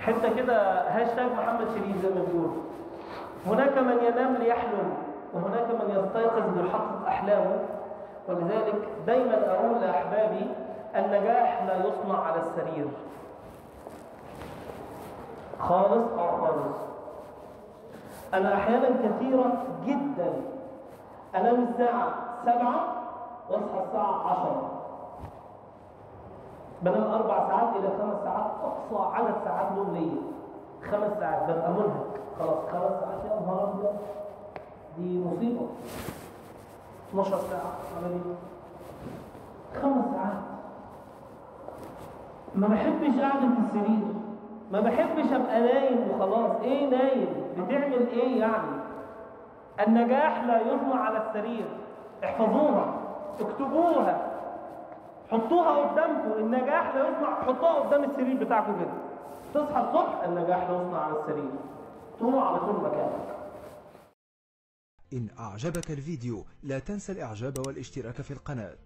حتة كده هاشتاج محمد شريف زي ما بيقولوا. هناك من ينام ليحلم وهناك من يستيقظ ليحقق أحلامه. ولذلك دايما أقول لأحبابي النجاح لا يصنع على السرير. خالص أو خالص؟ أنا أحيانا كثيره جدا أنام الساعة سبعة وأصحى الساعة عشرة. بنام أربع ساعات إلى خمس ساعات. أقصى عدد ساعات نوم ليا خمس ساعات. ببقى منهك خلاص خمس ساعات يا نهار ابيض دي مصيبة. 12 ساعة. على خمس ساعات. ما بحبش قعدة السرير. ما بحبش أبقى نايم وخلاص. إيه نايم؟ بتعمل إيه يعني؟ النجاح لا يصنع على السرير. احفظوها. اكتبوها. حطوها قدامكم النجاح لا يصنع حطوها قدام السرير بتاعكم كده. تصحى الصبح النجاح لا يصنع على السرير. تقوموا على طول مكانك. إن أعجبك الفيديو لا تنسى الإعجاب والاشتراك في القناة.